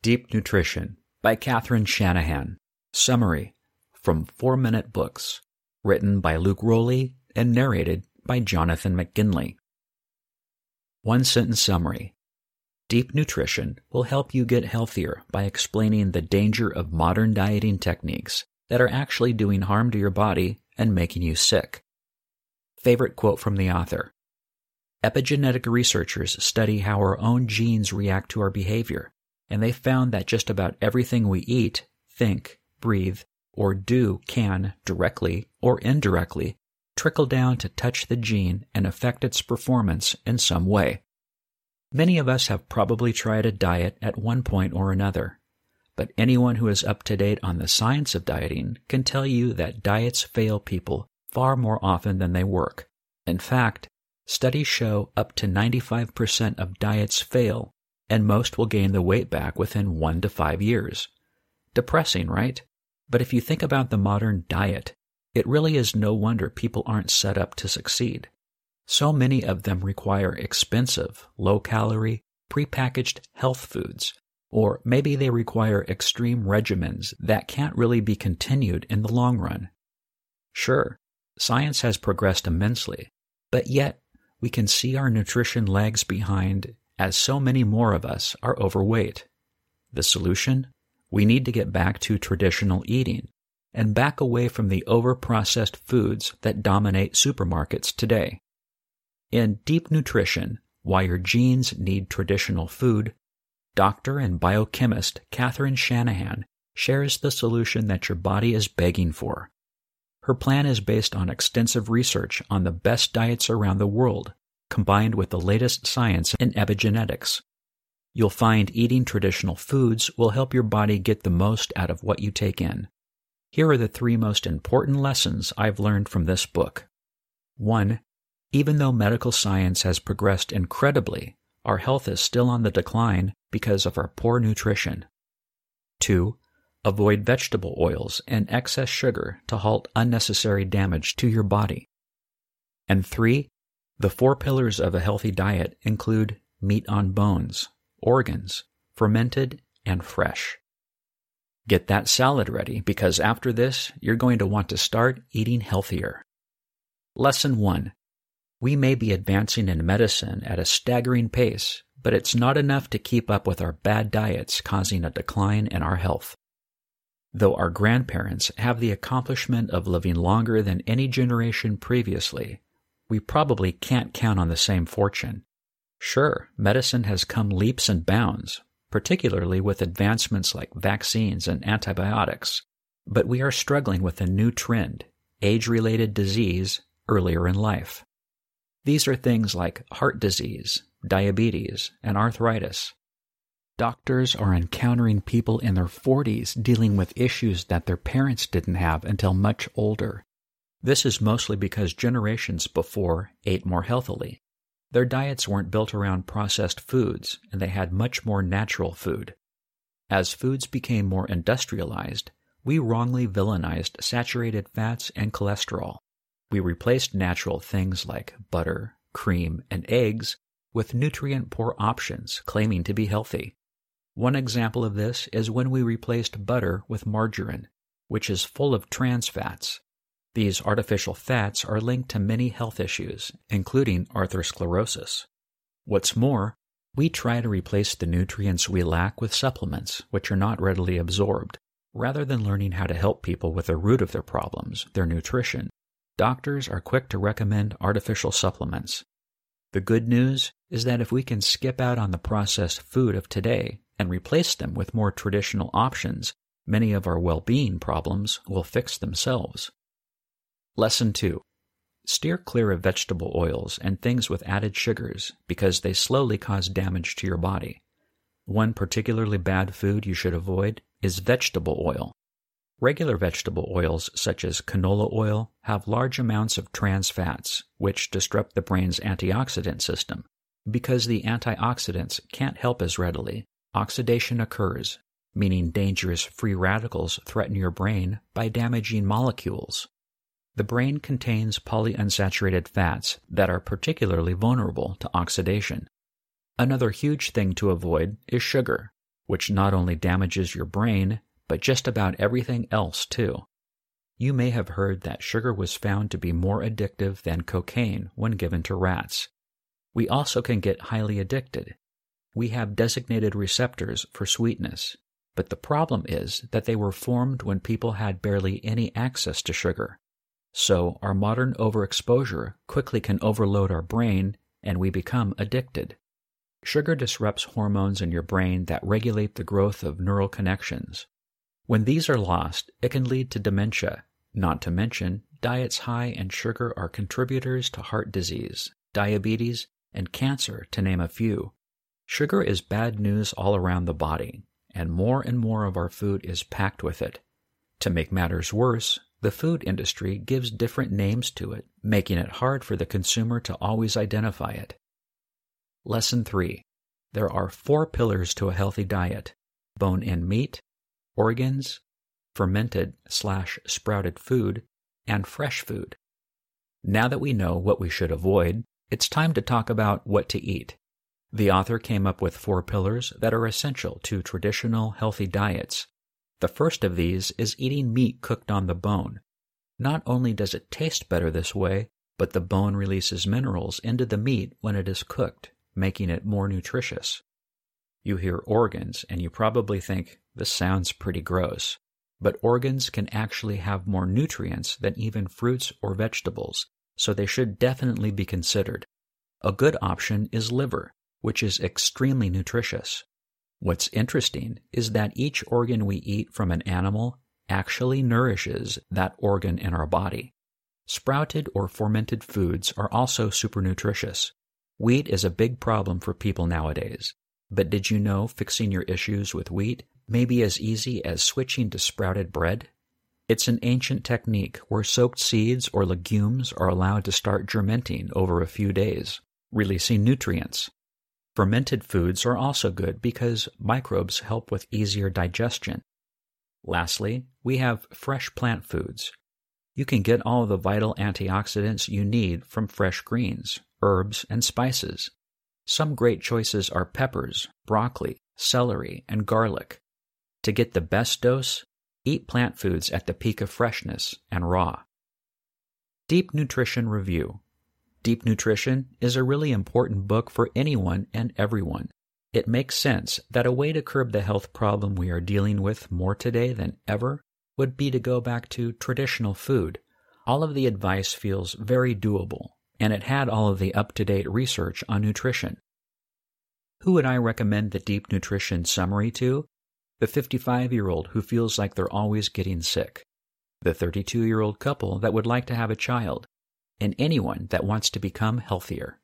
Deep Nutrition by Catherine Shanahan. Summary from 4 Minute Books. Written by Luke Rowley and narrated by Jonathan McGinley. One sentence summary. Deep Nutrition will help you get healthier by explaining the danger of modern dieting techniques that are actually doing harm to your body and making you sick. Favorite quote from the author Epigenetic researchers study how our own genes react to our behavior, and they found that just about everything we eat, think, breathe, or do can, directly or indirectly, trickle down to touch the gene and affect its performance in some way. Many of us have probably tried a diet at one point or another, but anyone who is up to date on the science of dieting can tell you that diets fail people far more often than they work. In fact, studies show up to 95% of diets fail, and most will gain the weight back within one to five years. Depressing, right? But if you think about the modern diet, it really is no wonder people aren't set up to succeed. So many of them require expensive, low calorie, prepackaged health foods, or maybe they require extreme regimens that can't really be continued in the long run. Sure, science has progressed immensely, but yet we can see our nutrition lags behind as so many more of us are overweight. The solution? We need to get back to traditional eating and back away from the over-processed foods that dominate supermarkets today. In Deep Nutrition, Why Your Genes Need Traditional Food, doctor and biochemist Catherine Shanahan shares the solution that your body is begging for. Her plan is based on extensive research on the best diets around the world, combined with the latest science in epigenetics. You'll find eating traditional foods will help your body get the most out of what you take in. Here are the three most important lessons I've learned from this book. 1. Even though medical science has progressed incredibly, our health is still on the decline because of our poor nutrition. 2. Avoid vegetable oils and excess sugar to halt unnecessary damage to your body. And three, the four pillars of a healthy diet include meat on bones, organs, fermented, and fresh. Get that salad ready because after this, you're going to want to start eating healthier. Lesson 1. We may be advancing in medicine at a staggering pace, but it's not enough to keep up with our bad diets causing a decline in our health. Though our grandparents have the accomplishment of living longer than any generation previously, we probably can't count on the same fortune. Sure, medicine has come leaps and bounds, particularly with advancements like vaccines and antibiotics, but we are struggling with a new trend, age-related disease earlier in life. These are things like heart disease, diabetes, and arthritis. Doctors are encountering people in their 40s dealing with issues that their parents didn't have until much older. This is mostly because generations before ate more healthily. Their diets weren't built around processed foods, and they had much more natural food. As foods became more industrialized, we wrongly villainized saturated fats and cholesterol. We replaced natural things like butter, cream, and eggs with nutrient poor options claiming to be healthy. One example of this is when we replaced butter with margarine, which is full of trans fats. These artificial fats are linked to many health issues, including atherosclerosis. What's more, we try to replace the nutrients we lack with supplements, which are not readily absorbed. Rather than learning how to help people with the root of their problems, their nutrition, doctors are quick to recommend artificial supplements. The good news is that if we can skip out on the processed food of today and replace them with more traditional options, many of our well being problems will fix themselves. Lesson 2 Steer clear of vegetable oils and things with added sugars because they slowly cause damage to your body. One particularly bad food you should avoid is vegetable oil. Regular vegetable oils, such as canola oil, have large amounts of trans fats, which disrupt the brain's antioxidant system. Because the antioxidants can't help as readily, Oxidation occurs, meaning dangerous free radicals threaten your brain by damaging molecules. The brain contains polyunsaturated fats that are particularly vulnerable to oxidation. Another huge thing to avoid is sugar. which not only damages your brain, but just about everything else too. You may have heard that sugar was found to be more addictive than cocaine when given to rats. We also can get highly addicted. We have designated receptors for sweetness, but the problem is that they were formed when people had barely any access to sugar. So our modern overexposure quickly can overload our brain and we become addicted. Sugar disrupts hormones in your brain that regulate the growth of neural connections. When these are lost, it can lead to dementia, not to mention diets high in sugar are contributors to heart disease, diabetes, and cancer, to name a few. Sugar is bad news all around the body, and more and more of our food is packed with it. To make matters worse, the food industry gives different names to it, making it hard for the consumer to always identify it. Lesson 3. There are four pillars to a healthy diet bone in meat, organs, fermented slash sprouted food, and fresh food. Now that we know what we should avoid, it's time to talk about what to eat. The author came up with four pillars that are essential to traditional healthy diets. The first of these is eating meat cooked on the bone. Not only does it taste better this way, but the bone releases minerals into the meat when it is cooked, making it more nutritious. You hear organs and you probably think, this sounds pretty gross. But organs can actually have more nutrients than even fruits or vegetables, so they should definitely be considered. A good option is liver, which is extremely nutritious. What's interesting is that each organ we eat from an animal actually nourishes that organ in our body. Sprouted or fermented foods are also super nutritious. Wheat is a big problem for people nowadays. But did you know fixing your issues with wheat may be as easy as switching to sprouted bread? It's an ancient technique where soaked seeds or legumes are allowed to start germinating over a few days, releasing nutrients. Fermented foods are also good because microbes help with easier digestion. Lastly, we have fresh plant foods. You can get all the vital antioxidants you need from fresh greens, herbs, and spices. Some great choices are peppers, broccoli, celery, and garlic. To get the best dose, eat plant foods at the peak of freshness and raw. Deep Nutrition Review Deep Nutrition is a really important book for anyone and everyone. It makes sense that a way to curb the health problem we are dealing with more today than ever would be to go back to traditional food. All of the advice feels very doable, and it had all of the up to date research on nutrition. Who would I recommend the Deep Nutrition summary to? The 55 year old who feels like they're always getting sick, the 32 year old couple that would like to have a child, and anyone that wants to become healthier.